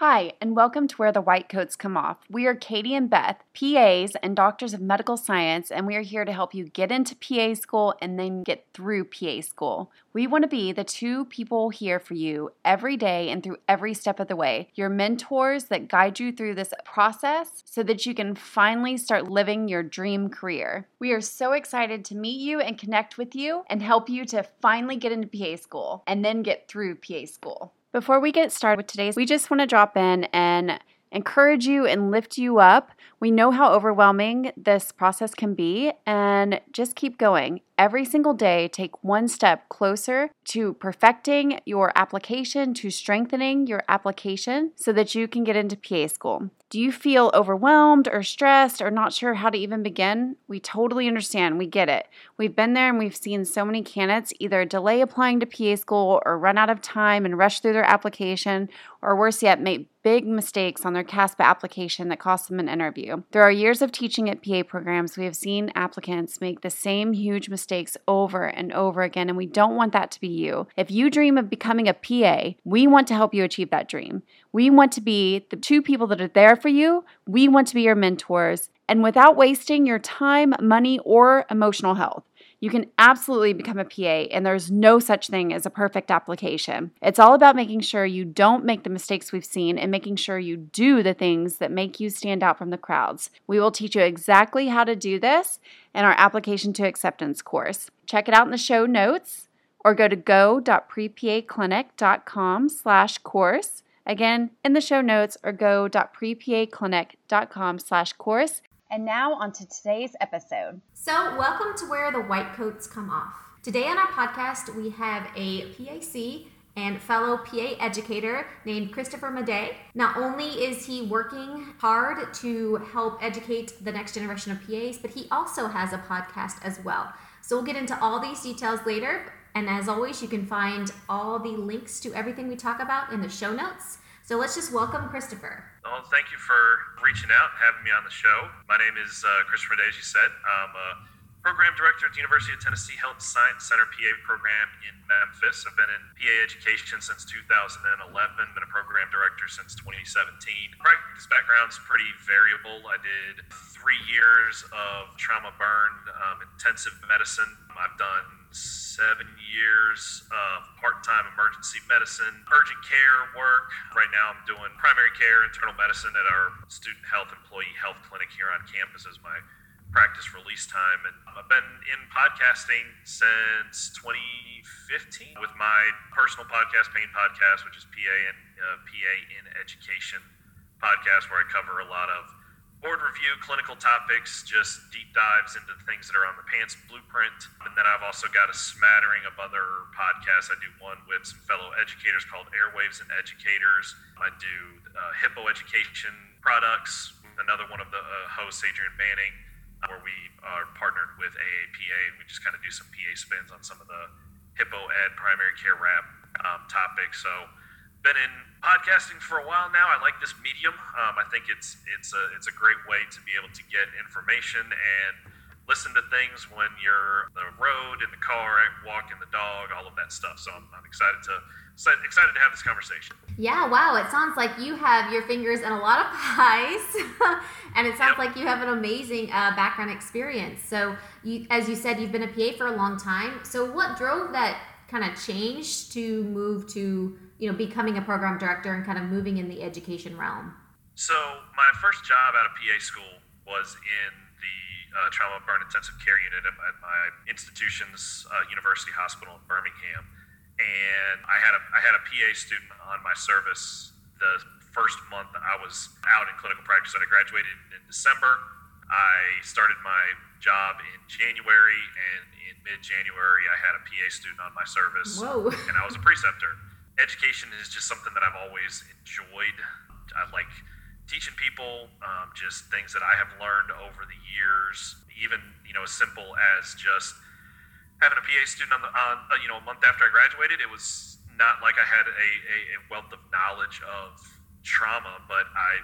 Hi, and welcome to Where the White Coats Come Off. We are Katie and Beth, PAs and doctors of medical science, and we are here to help you get into PA school and then get through PA school. We want to be the two people here for you every day and through every step of the way, your mentors that guide you through this process so that you can finally start living your dream career. We are so excited to meet you and connect with you and help you to finally get into PA school and then get through PA school. Before we get started with today's, we just want to drop in and encourage you and lift you up. We know how overwhelming this process can be, and just keep going. Every single day, take one step closer to perfecting your application, to strengthening your application so that you can get into PA school. Do you feel overwhelmed or stressed or not sure how to even begin? We totally understand. We get it. We've been there and we've seen so many candidates either delay applying to PA school or run out of time and rush through their application, or worse yet, make big mistakes on their CASPA application that cost them an interview. Through our years of teaching at PA programs, we have seen applicants make the same huge mistakes over and over again, and we don't want that to be you. If you dream of becoming a PA, we want to help you achieve that dream. We want to be the two people that are there for you. We want to be your mentors. And without wasting your time, money, or emotional health, you can absolutely become a PA, and there's no such thing as a perfect application. It's all about making sure you don't make the mistakes we've seen and making sure you do the things that make you stand out from the crowds. We will teach you exactly how to do this in our application to acceptance course. Check it out in the show notes or go to go.prepaclinic.com slash course Again, in the show notes or go.prepaclinic.com slash course. And now on to today's episode. So welcome to Where the White Coats Come Off. Today on our podcast, we have a PAC and fellow PA educator named Christopher Madej. Not only is he working hard to help educate the next generation of PAs, but he also has a podcast as well. So we'll get into all these details later. And as always, you can find all the links to everything we talk about in the show notes. So let's just welcome Christopher. Well, thank you for reaching out and having me on the show. My name is uh, Christopher as you said. I'm a program director at the University of Tennessee Health Science Center PA program in Memphis. I've been in PA education since 2011, been a program director since 2017. Practice background's pretty variable. I did three years of trauma burn um, intensive medicine. I've done seven years of part-time emergency medicine, urgent care work. Right now I'm doing primary care, internal medicine at our student health employee health clinic here on campus as my practice release time. And I've been in podcasting since 2015 with my personal podcast, Pain Podcast, which is PA and uh, PA in Education podcast, where I cover a lot of board review, clinical topics, just deep dives into things that are on the PANCE blueprint. And then I've also got a smattering of other podcasts. I do one with some fellow educators called Airwaves and Educators. I do uh, Hippo Education products. Another one of the uh, hosts, Adrian Manning, where we are partnered with AAPA. We just kind of do some PA spins on some of the Hippo Ed primary care RAP um, topics. So been in podcasting for a while now. I like this medium. Um, I think it's it's a it's a great way to be able to get information and listen to things when you're on the road, in the car, walking the dog, all of that stuff. So I'm, I'm excited to excited to have this conversation. Yeah, wow! It sounds like you have your fingers in a lot of pies, and it sounds like you have an amazing uh, background experience. So, you, as you said, you've been a PA for a long time. So, what drove that kind of change to move to you know becoming a program director and kind of moving in the education realm? So my first job out of PA school was in the uh, trauma burn intensive care unit at, at my institution's uh, university hospital in Birmingham, and I had a I had a PA student on my service the first month I was out in clinical practice. I graduated in December. I started my job in January, and in mid January, I had a PA student on my service, Whoa. and I was a preceptor education is just something that I've always enjoyed. I like teaching people um, just things that I have learned over the years, even you know as simple as just having a PA student on the on, uh, you know a month after I graduated. It was not like I had a, a, a wealth of knowledge of trauma, but I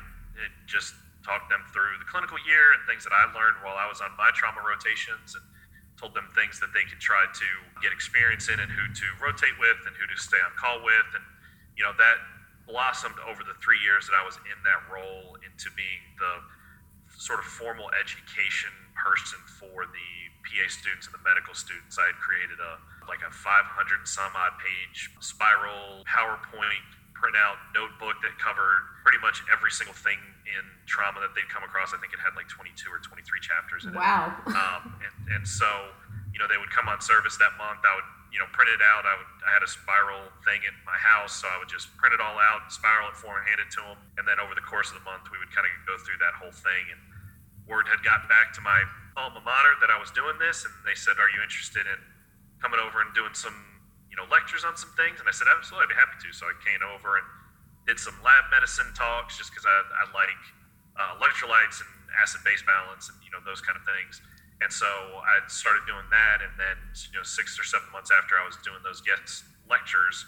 just talked them through the clinical year and things that I learned while I was on my trauma rotations and told them things that they could try to get experience in and who to rotate with and who to stay on call with and you know that blossomed over the three years that I was in that role into being the sort of formal education person for the PA students and the medical students. I had created a like a 500 some odd page spiral PowerPoint printout notebook that covered pretty much every single thing in trauma that they'd come across. I think it had like 22 or 23 chapters in wow. it. Wow. Um, and, and so, you know, they would come on service that month. I would you know, print it out. I would I had a spiral thing at my house, so I would just print it all out, spiral it for and hand it to them, and then over the course of the month, we would kind of go through that whole thing. And word had gotten back to my alma mater that I was doing this, and they said, "Are you interested in coming over and doing some, you know, lectures on some things?" And I said, "Absolutely, I'd be happy to." So I came over and did some lab medicine talks, just because I, I like uh, electrolytes and acid base balance and you know those kind of things and so I started doing that, and then you know six or seven months after I was doing those guest lectures,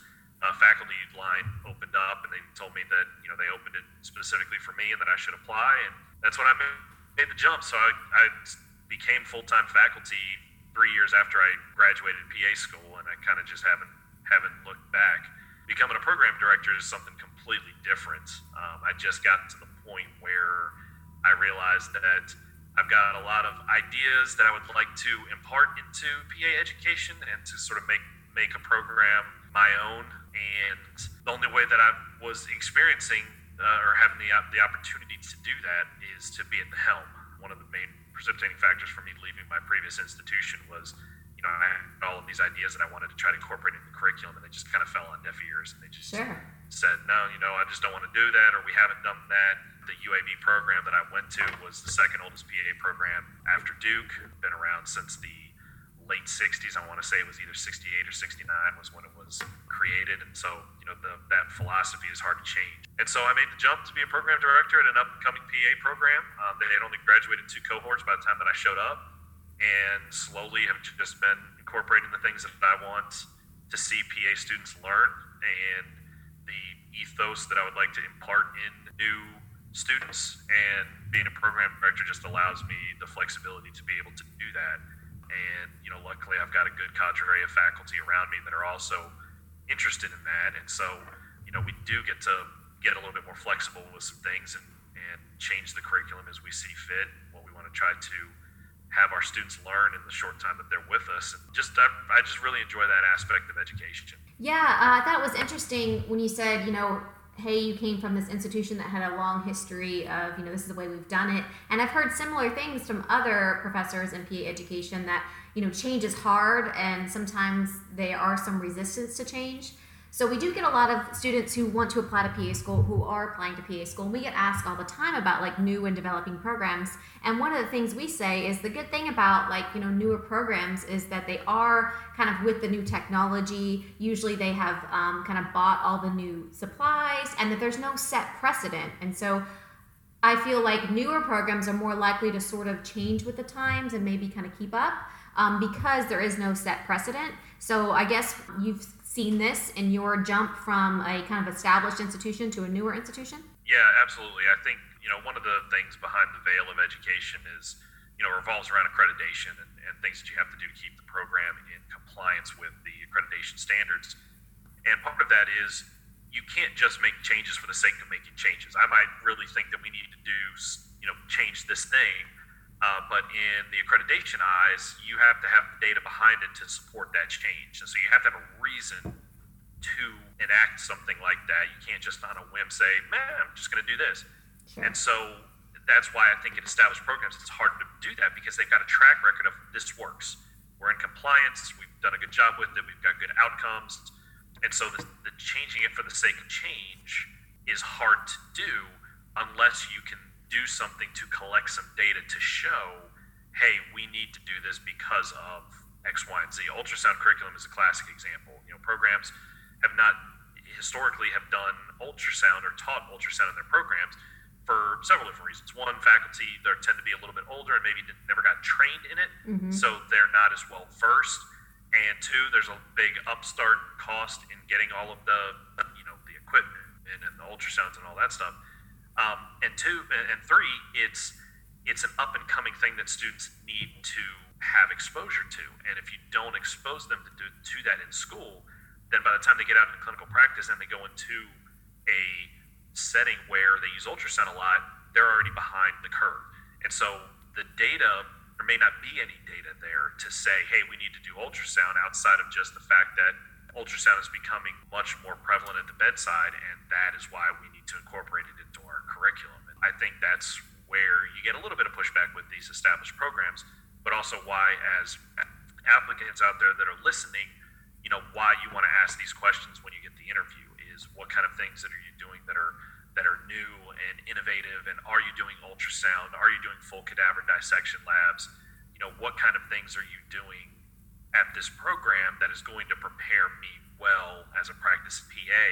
faculty line opened up, and they told me that you know they opened it specifically for me, and that I should apply, and that's when I made the jump. So I, I became full time faculty three years after I graduated PA school, and I kind of just haven't haven't looked back. Becoming a program director is something completely different. Um, I just got to the point where I realized that I've got a lot of ideas that I would like to impart into PA education and to sort of make make a program my own. And the only way that I was experiencing uh, or having the the opportunity to do that is to be at the helm. One of the main precipitating factors for me leaving my previous institution was, you know, I had all of these ideas that I wanted to try to incorporate into the curriculum, and they just kind of fell on deaf ears, and they just sure. said, no, you know, I just don't want to do that, or we haven't done that the UAB program that I went to was the second oldest PA program after Duke. Been around since the late 60s. I want to say it was either 68 or 69 was when it was created. And so, you know, the, that philosophy is hard to change. And so I made the jump to be a program director at an upcoming PA program. Um, they had only graduated two cohorts by the time that I showed up and slowly have just been incorporating the things that I want to see PA students learn and the ethos that I would like to impart in new students, and being a program director just allows me the flexibility to be able to do that. And you know, luckily, I've got a good cadre of faculty around me that are also interested in that, and so you know, we do get to get a little bit more flexible with some things and, and change the curriculum as we see fit. What we want to try to have our students learn in the short time that they're with us. And just I, I just really enjoy that aspect of education. Yeah, uh, that was interesting when you said, you know, hey, you came from this institution that had a long history of, you know, this is the way we've done it. And I've heard similar things from other professors in PA education that, you know, change is hard and sometimes there are some resistance to change. So we do get a lot of students who want to apply to PA school who are applying to PA school. And we get asked all the time about like new and developing programs. And one of the things we say is the good thing about like, you know, newer programs is that they are kind of with the new technology. Usually they have um, kind of bought all the new supplies and that there's no set precedent. And so I feel like newer programs are more likely to sort of change with the times and maybe kind of keep up um, because there is no set precedent. So I guess you've seen this in your jump from a kind of established institution to a newer institution? Yeah, absolutely. I think, you know, one of the things behind the veil of education is, you know, revolves around accreditation and, and things that you have to do to keep the program in compliance with the accreditation standards. And part of that is you can't just make changes for the sake of making changes. I might really think that we need to do, you know, change this thing, uh, but in the accreditation eyes, you have to have the data behind it to support that change. And so you have to have a reason to enact something like that. You can't just on a whim say, man, I'm just going to do this. Sure. And so that's why I think in established programs, it's hard to do that because they've got a track record of this works. We're in compliance. We've done a good job with it. We've got good outcomes. And so the, the changing it for the sake of change is hard to do unless you can do something to collect some data to show, hey, we need to do this because of X, Y, and Z. Ultrasound curriculum is a classic example. You know, programs have not historically have done ultrasound or taught ultrasound in their programs for several different reasons. One, faculty they tend to be a little bit older and maybe never got trained in it, mm-hmm. so they're not as well versed. And two, there's a big upstart cost in getting all of the you know the equipment and, and the ultrasounds and all that stuff. Um, and two and three, it's it's an up and coming thing that students need to have exposure to. And if you don't expose them to do, to that in school, then by the time they get out into clinical practice and they go into a setting where they use ultrasound a lot, they're already behind the curve. And so the data, there may not be any data there to say, hey, we need to do ultrasound outside of just the fact that ultrasound is becoming much more prevalent at the bedside, and that is why we need to incorporate it into our curriculum. And I think that's where you get a little bit of pushback with these established programs, but also why, as applicants out there that are listening, you know, why you want to ask these questions when you get the interview is what kind of things that are you doing that are that are new and innovative, and are you doing ultrasound? Are you doing full cadaver dissection labs? You know, what kind of things are you doing at this program that is going to prepare me well as a practice PA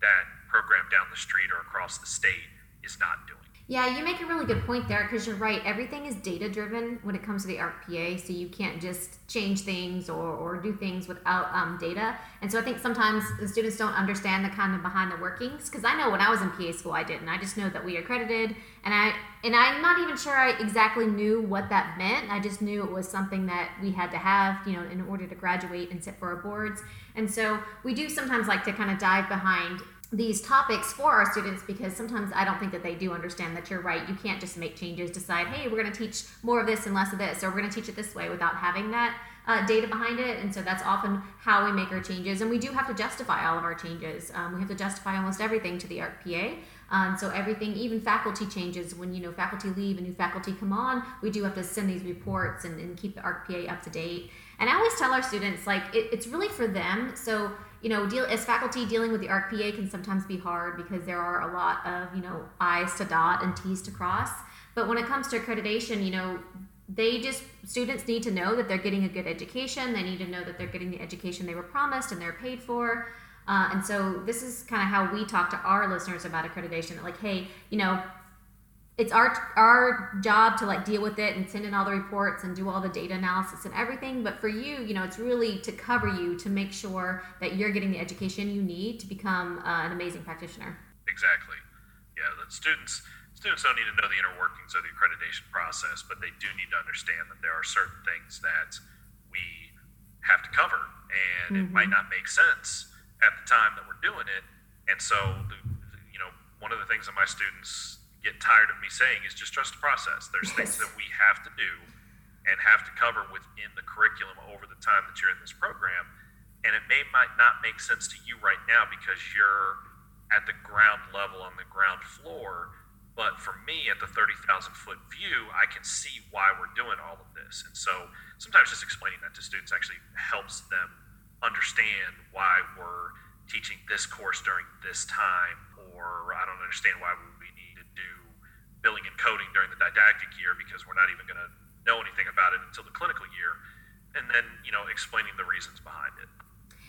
that program down the street or across the state is not doing? Yeah, you make a really good point there because you're right. Everything is data driven when it comes to the ARC-PA, so you can't just change things or, or do things without um, data. And so I think sometimes the students don't understand the kind of behind the workings because I know when I was in PA school I didn't. I just know that we accredited, and I and I'm not even sure I exactly knew what that meant. I just knew it was something that we had to have, you know, in order to graduate and sit for our boards. And so we do sometimes like to kind of dive behind these topics for our students because sometimes I don't think that they do understand that you're right. You can't just make changes, decide, hey, we're going to teach more of this and less of this, or we're going to teach it this way without having that uh, data behind it. And so that's often how we make our changes. And we do have to justify all of our changes. Um, we have to justify almost everything to the ARC-PA. Um, so everything, even faculty changes, when you know faculty leave and new faculty come on, we do have to send these reports and, and keep the ARC-PA up to date. And I always tell our students, like, it, it's really for them. So you know, deal as faculty dealing with the ARC-PA can sometimes be hard because there are a lot of, you know, I's to dot and T's to cross. But when it comes to accreditation, you know, they just students need to know that they're getting a good education. They need to know that they're getting the education they were promised and they're paid for. Uh, and so this is kind of how we talk to our listeners about accreditation. Like, hey, you know, it's our our job to like deal with it and send in all the reports and do all the data analysis and everything but for you you know it's really to cover you to make sure that you're getting the education you need to become uh, an amazing practitioner exactly yeah the students students don't need to know the inner workings of the accreditation process but they do need to understand that there are certain things that we have to cover and mm-hmm. it might mm-hmm. not make sense at the time that we're doing it and so the, you know one of the things that my students get tired of me saying is just trust the process. There's yes. things that we have to do and have to cover within the curriculum over the time that you're in this program. And it may might not make sense to you right now because you're at the ground level on the ground floor. But for me, at the 30,000 foot view, I can see why we're doing all of this. And so sometimes just explaining that to students actually helps them understand why we're teaching this course during this time, or I don't understand why we billing and coding during the didactic year because we're not even going to know anything about it until the clinical year and then you know explaining the reasons behind it.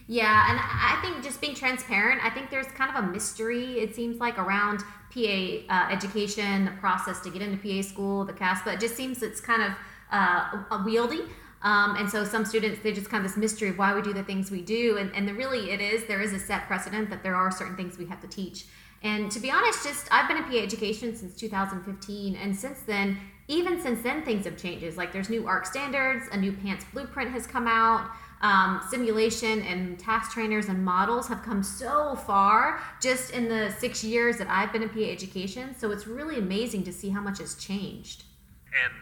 Yeah and i think just being transparent i think there's kind of a mystery it seems like around pa uh, education the process to get into pa school the caspa it just seems it's kind of uh, wieldy. Um, and so some students they just kind of this mystery of why we do the things we do and, and the, really it is there is a set precedent that there are certain things we have to teach and to be honest, just I've been in PA education since 2015, and since then, even since then, things have changed. Like there's new ARC standards, a new PANCE blueprint has come out. Um, simulation and task trainers and models have come so far just in the six years that I've been in PA education. So it's really amazing to see how much has changed. And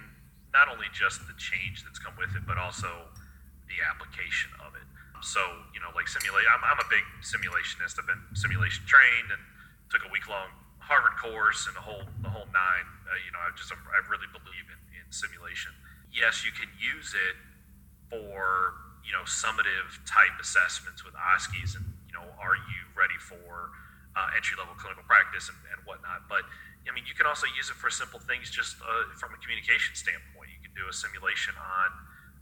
not only just the change that's come with it, but also the application of it. So, you know, like simulation, I'm, I'm a big simulationist. I've been simulation trained and took a week long Harvard course and the whole the whole nine. Uh, you know, I just I really believe in, in simulation. Yes, you can use it for you know summative type assessments with OSCEs and you know are you ready for uh, entry level clinical practice and, and whatnot. But I mean, you can also use it for simple things just uh, from a communication standpoint. You can do a simulation on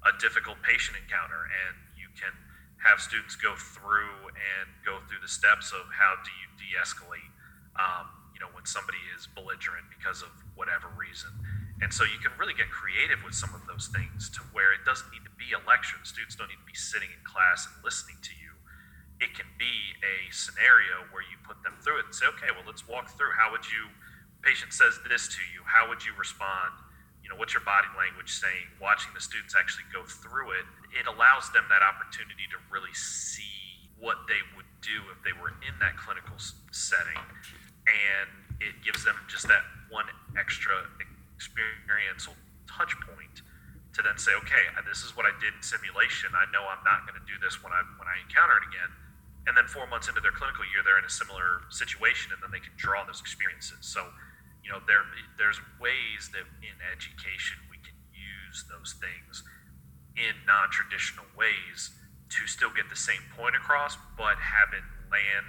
a difficult patient encounter, and you can have students go through and go through the steps of how do you de-escalate um, you know, when somebody is belligerent because of whatever reason. And so you can really get creative with some of those things to where it doesn't need to be a lecture. The students don't need to be sitting in class and listening to you. It can be a scenario where you put them through it and say, okay, well, let's walk through. How would you, patient says this to you, how would you respond? You know, what's your body language saying? Watching the students actually go through it, it allows them that opportunity to really see what they do if they were in that clinical setting, and it gives them just that one extra experiential touch point to then say, okay, this is what I did in simulation. I know I'm not going to do this when I when I encounter it again. And then four months into their clinical year, they're in a similar situation, and then they can draw those experiences. So, you know, there there's ways that in education we can use those things in non-traditional ways to still get the same point across, but have it land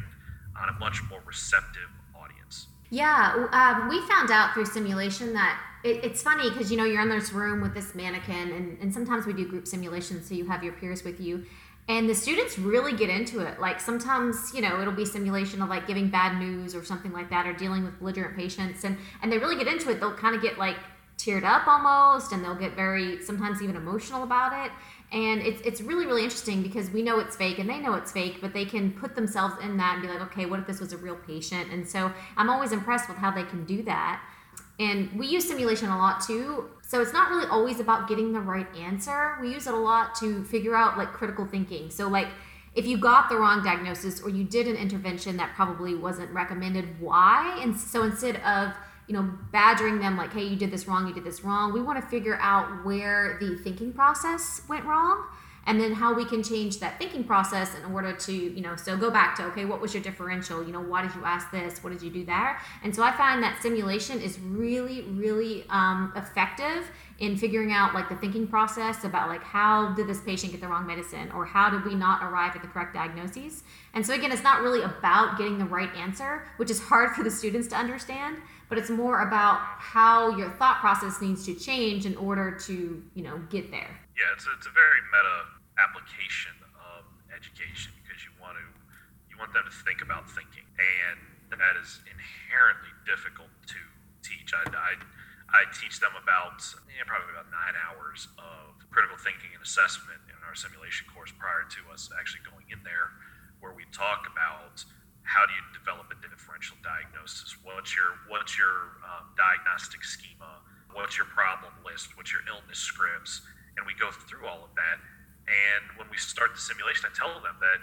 on a much more receptive audience. Yeah, um, we found out through simulation that it, it's funny because you know you're in this room with this mannequin, and, and sometimes we do group simulations, so you have your peers with you, and the students really get into it. Like sometimes you know it'll be simulation of like giving bad news or something like that, or dealing with belligerent patients, and and they really get into it. They'll kind of get like teared up almost, and they'll get very sometimes even emotional about it and it's, it's really really interesting because we know it's fake and they know it's fake but they can put themselves in that and be like okay what if this was a real patient? And so i'm always impressed with how they can do that. And we use simulation a lot too. So it's not really always about getting the right answer. We use it a lot to figure out like critical thinking. So like if you got the wrong diagnosis or you did an intervention that probably wasn't recommended why? And so instead of you know, badgering them like, hey, you did this wrong, you did this wrong. We want to figure out where the thinking process went wrong and then how we can change that thinking process in order to, you know, so go back to, okay, what was your differential? You know, why did you ask this? What did you do there? And so I find that simulation is really, really um, effective in figuring out like the thinking process about like how did this patient get the wrong medicine or how did we not arrive at the correct diagnoses and so again it's not really about getting the right answer which is hard for the students to understand but it's more about how your thought process needs to change in order to you know get there yeah it's it's a very meta application of education because you want to you want them to think about thinking and that is inherently difficult to teach i, I, I teach them about probably about nine hours of critical thinking and assessment in our simulation course prior to us actually going in there where we talk about how do you develop a differential diagnosis? What's your what's your um, diagnostic schema? What's your problem list? What's your illness scripts? And we go through all of that. And when we start the simulation, I tell them that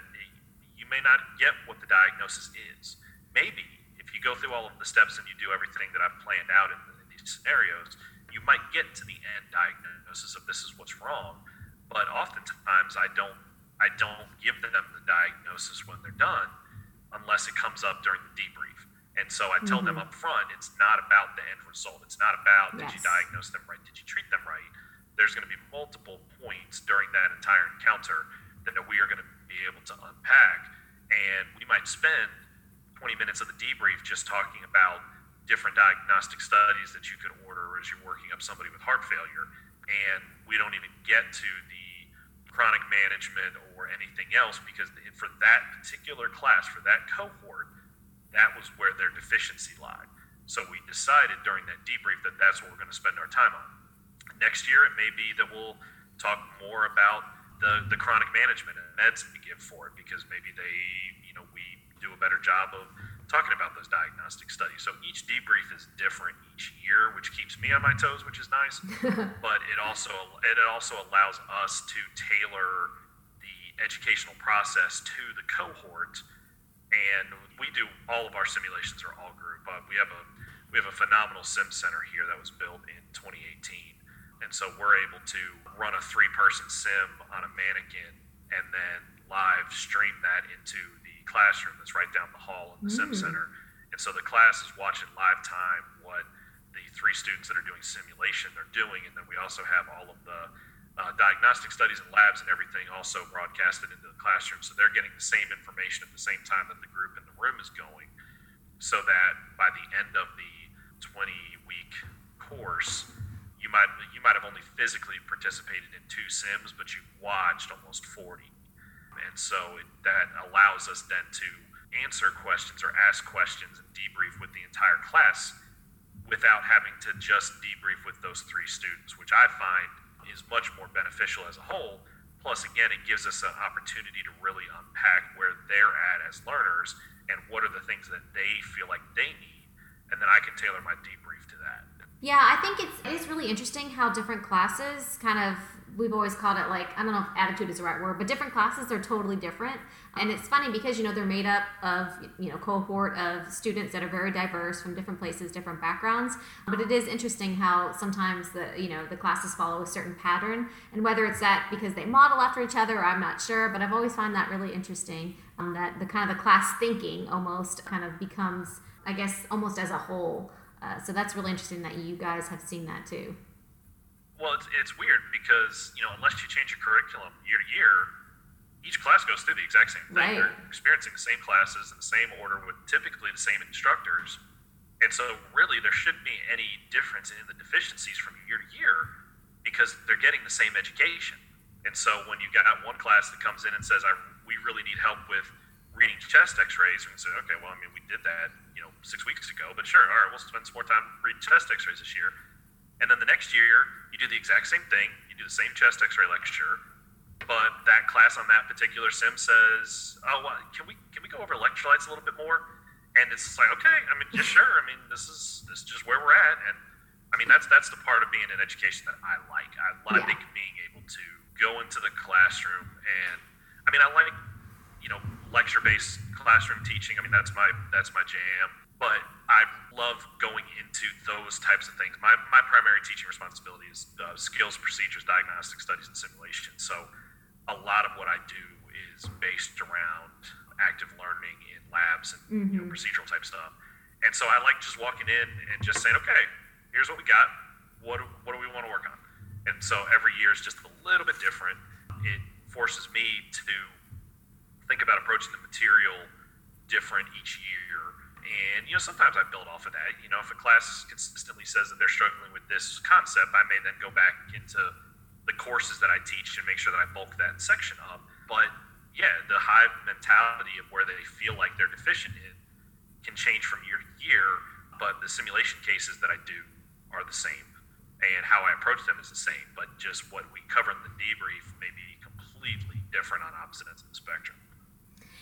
you may not get what the diagnosis is. Maybe if you go through all of the steps and you do everything that I've planned out in, in these scenarios, you might get to the end diagnosis of this is what's wrong. But oftentimes, I don't I don't give them the diagnosis when they're done unless it comes up during the debrief. And so I tell mm-hmm. them up front, it's not about the end result. It's not about did you diagnose them right? Did you treat them right? There's going to be multiple points during that entire encounter that we are going to be able to unpack. And we might spend 20 minutes of the debrief just talking about different diagnostic studies that you could order as you're working up somebody with heart failure. And we don't even get to the chronic management or anything else because for that particular class, for that cohort, that was where their deficiency lied. So we decided during that debrief that that's what we're going to spend our time on. Next year, it may be that we'll talk more about the, the chronic management and meds we give for it because maybe they, you know, we do a better job of talking about those diagnostic studies. So each debrief is different each year, which keeps me on my toes, which is nice. but it also it also allows us to tailor the educational process to the cohort. And we do all of our simulations are all group. Uh, we have a we have a phenomenal sim center here that was built in 2018, and so we're able to run a three person sim on a mannequin and then live stream that into the classroom that's right down the hall in the mm. sim center. And so the class is watching live time what the three students that are doing simulation are doing. And then we also have all of the uh, diagnostic studies and labs and everything also broadcasted into the classroom. So they're getting the same information at the same time that the group in the room is going. So that by the end of the 20 week course, you might you might have only physically participated in two sims, but you watched almost 40 and so it, that allows us then to answer questions or ask questions and debrief with the entire class without having to just debrief with those three students, which I find is much more beneficial as a whole. Plus, again, it gives us an opportunity to really unpack where they're at as learners and what are the things that they feel like they need. And then I can tailor my debrief to that. Yeah, I think it's, it is really interesting how different classes kind of we've always called it like I don't know if attitude is the right word, but different classes are totally different. And it's funny because you know they're made up of you know cohort of students that are very diverse from different places, different backgrounds. But it is interesting how sometimes the you know the classes follow a certain pattern, and whether it's that because they model after each other, I'm not sure. But I've always found that really interesting. Um, that the kind of the class thinking almost kind of becomes, I guess, almost as a whole. Uh, so that's really interesting that you guys have seen that too. Well, it's, it's weird because, you know, unless you change your curriculum year to year, each class goes through the exact same thing. Right. They're experiencing the same classes in the same order with typically the same instructors. And so, really, there shouldn't be any difference in the deficiencies from year to year because they're getting the same education. And so, when you got one class that comes in and says, I, we really need help with reading chest x rays, and say, okay, well, I mean, we did that, you know, six weeks ago, but sure, all right, we'll spend some more time reading chest x rays this year. And then the next year, you do the exact same thing. You do the same chest X-ray lecture, but that class on that particular sim says, "Oh, well, can we can we go over electrolytes a little bit more?" And it's like, okay, I mean, yeah, sure. I mean, this is this is just where we're at, and I mean, that's that's the part of being in education that I like. I like Yeah. being able to go into the classroom, and I mean, I like you know lecture-based classroom teaching. I mean, that's my that's my jam. But I love going into those types of things. My my primary teaching responsibility is uh, skills, procedures, diagnostic studies, and simulation. So a lot of what I do is based around active learning in labs and you know, procedural type stuff. And so I like just walking in and just saying, okay, here's what we got. What what do we want to work on? And so every year is just a little bit different. It forces me to think about approaching the material different each year. And you know, sometimes I build off of that. You know, if a class consistently says that they're struggling with this concept, I may then go back into the courses that I teach and make sure that I bulk that section up. But yeah, the hive mentality of where they feel like they're deficient in can change from year to year, but the simulation cases that I do are the same. And how I approach them is the same, but just what we cover in the debrief may be completely different on opposite ends of the spectrum.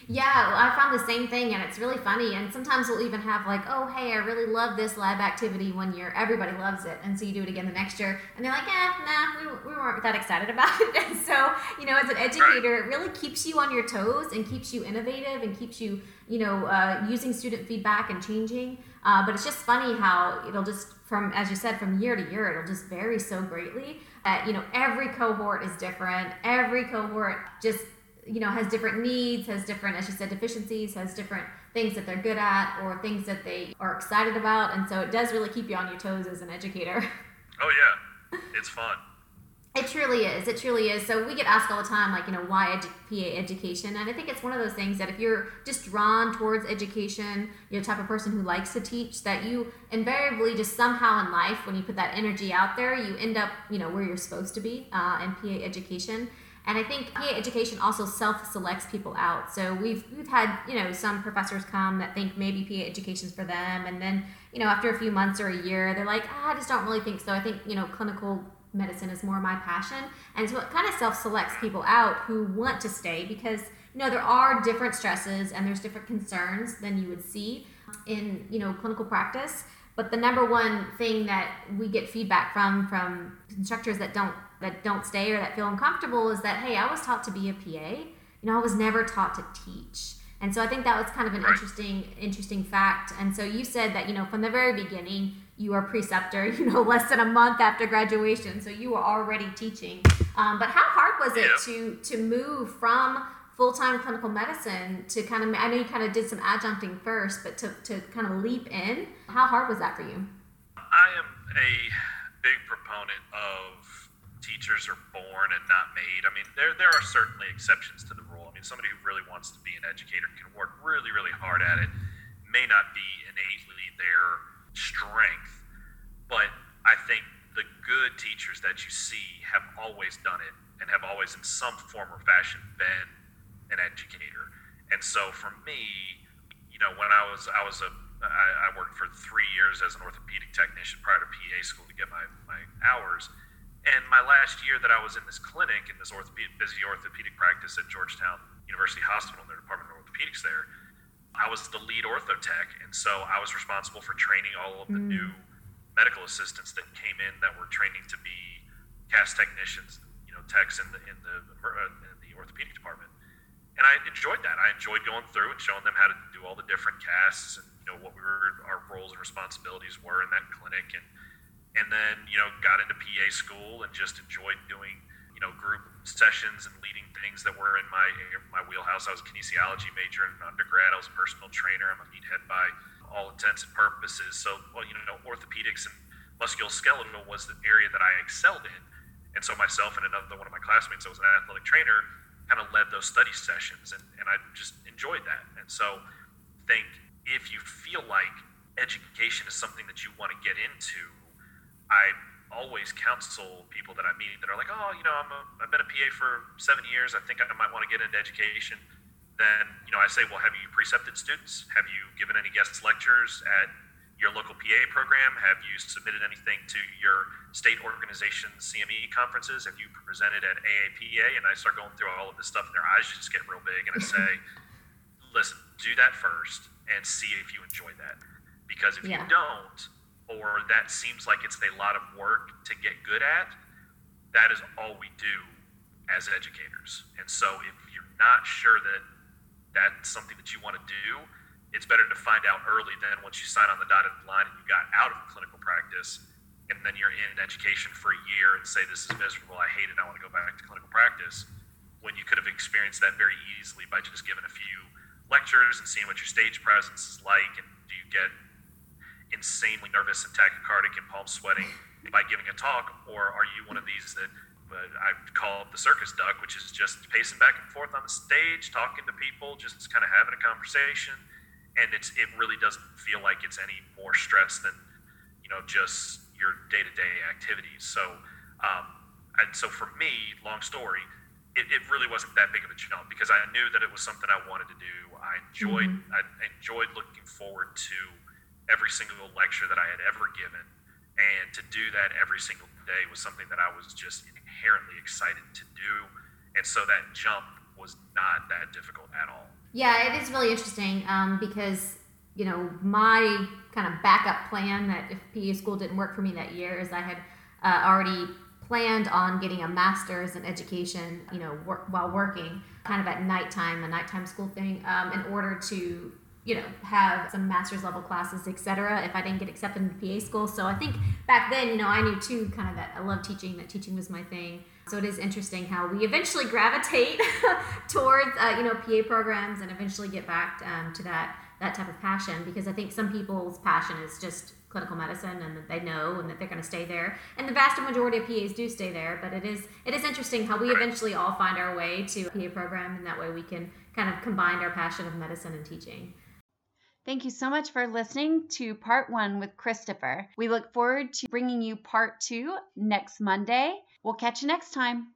Yeah, I found the same thing, and it's really funny. And sometimes we'll even have like, "Oh, hey, I really love this lab activity one year. Everybody loves it," and so you do it again the next year, and they're like, "Eh, nah, we, we weren't that excited about it." And so, you know, as an educator, it really keeps you on your toes and keeps you innovative and keeps you, you know, uh, using student feedback and changing. Uh, but it's just funny how it'll just from, as you said, from year to year, it'll just vary so greatly. That you know, every cohort is different. Every cohort just you know has different needs has different as you said deficiencies has different things that they're good at or things that they are excited about. And so it does really keep you on your toes as an educator. Oh yeah, it's fun. it truly is. It truly is. So we get asked all the time like you know why edu- pa education? And i think it's one of those things that if you're just drawn towards education you're the type of person who likes to teach that you invariably just somehow in life when you put that energy out there you end up you know where you're supposed to be uh, in pa education and I think PA education also self-selects people out. So we've we've had you know some professors come that think maybe PA education's for them, and then you know after a few months or a year, they're like, ah, I just don't really think so. I think you know clinical medicine is more my passion, and so it kind of self-selects people out who want to stay because you know there are different stresses and there's different concerns than you would see in you know clinical practice. But the number one thing that we get feedback from from instructors that don't that don't stay or that feel uncomfortable is that hey, I was taught to be a PA. You know, I was never taught to teach. And so I think that was kind of an interesting interesting fact. And so you said that you know from the very beginning you are preceptor. You know, less than a month after graduation, so you were already teaching. Um, but how hard was it Yeah. to to move from full time clinical medicine to kind of I know you kind of did some adjuncting first, but to to kind of leap in. How hard was that for you? I am a big proponent of teachers are born and not made. I mean, there there are certainly exceptions to the rule. I mean, somebody who really wants to be an educator can work really, really hard at it. May not be innately their strength, but I think the good teachers that you see have always done it and have always, in some form or fashion, been an educator. And so for me, you know, when I was I was a I, I worked for three years as an orthopedic technician prior to PA school to get my, my hours. And my last year that I was in this clinic in this orthopedic busy orthopedic practice at Georgetown University Hospital in their department of orthopedics there, I was the lead ortho tech, and so I was responsible for training all of the new medical assistants that came in that were training to be cast technicians, you you know techs in the in the uh, in the orthopedic department, and I enjoyed that. I enjoyed going through and showing them how to do all the different casts and you know what we were our roles and responsibilities were in that clinic, and and then you know got into PA school and just enjoyed doing you know group sessions and leading things that were in my my wheelhouse. I was a kinesiology major in undergrad. I was a personal trainer. I'm a meathead by all intents and purposes. So, well, you know, orthopedics and musculoskeletal was the area that I excelled in. And so myself and another one of my classmates that was an athletic trainer kind of led those study sessions and, and I just enjoyed that. And so think if you feel like education is something that you want to get into, I always counsel people that I meet that are like, oh, you know, I'm a, I've been a PA for seven years. I think I might want to get into education then you know I say, well, have you precepted students? Have you given any guest lectures at your local PA program? Have you submitted anything to your state organization CME conferences? Have you presented at AAPA? And I start going through all of this stuff, and their eyes just get real big, and I say, listen, do that first and see if you enjoy that, because if yeah. you don't, or that seems like it's a lot of work to get good at, that is all we do as educators. And so if you're not sure that that's something that you want to do, it's better to find out early than once you sign on the dotted line and you got out of clinical practice and then you're in education for a year and say this is miserable, I hate it, I want to go back to clinical practice, when you could have experienced that very easily by just giving a few lectures and seeing what your stage presence is like and do you get insanely nervous and tachycardic and palm sweating by giving a talk or are you one of these that but I call it the circus duck, which is just pacing back and forth on the stage, talking to people, just kind of having a conversation. And it's it really doesn't feel like it's any more stress than you know just your day to day activities. So, um, and so for me, long story, it, it, really wasn't that big of a jump because I knew that it was something I wanted to do. I enjoyed mm-hmm. I enjoyed looking forward to every single lecture that I had ever given, and to do that every single day was something that I was just inherently excited to do. And so that jump was not that difficult at all. Yeah, it is really interesting um, because, you know, my kind of backup plan that if PA school didn't work for me that year is I had uh, already planned on getting a master's in education, you know, work, while working kind of at nighttime, a nighttime school thing, um, in order to you know, have some master's level classes, etc. If I didn't get accepted into PA school, so I think back then, you know, I knew too, kind of that I love teaching, that teaching was my thing. So it is interesting how we eventually gravitate towards, uh, you know, PA programs and eventually get back um, to that that type of passion because I think some people's passion is just clinical medicine and that they know and that they're going to stay there and the vast majority of PAs do stay there but it is it is interesting how we eventually all find our way to a PA program and that way we can kind of combine our passion of medicine and teaching. Thank you so much for listening to part one with Christopher. We look forward to bringing you part two next Monday. We'll catch you next time.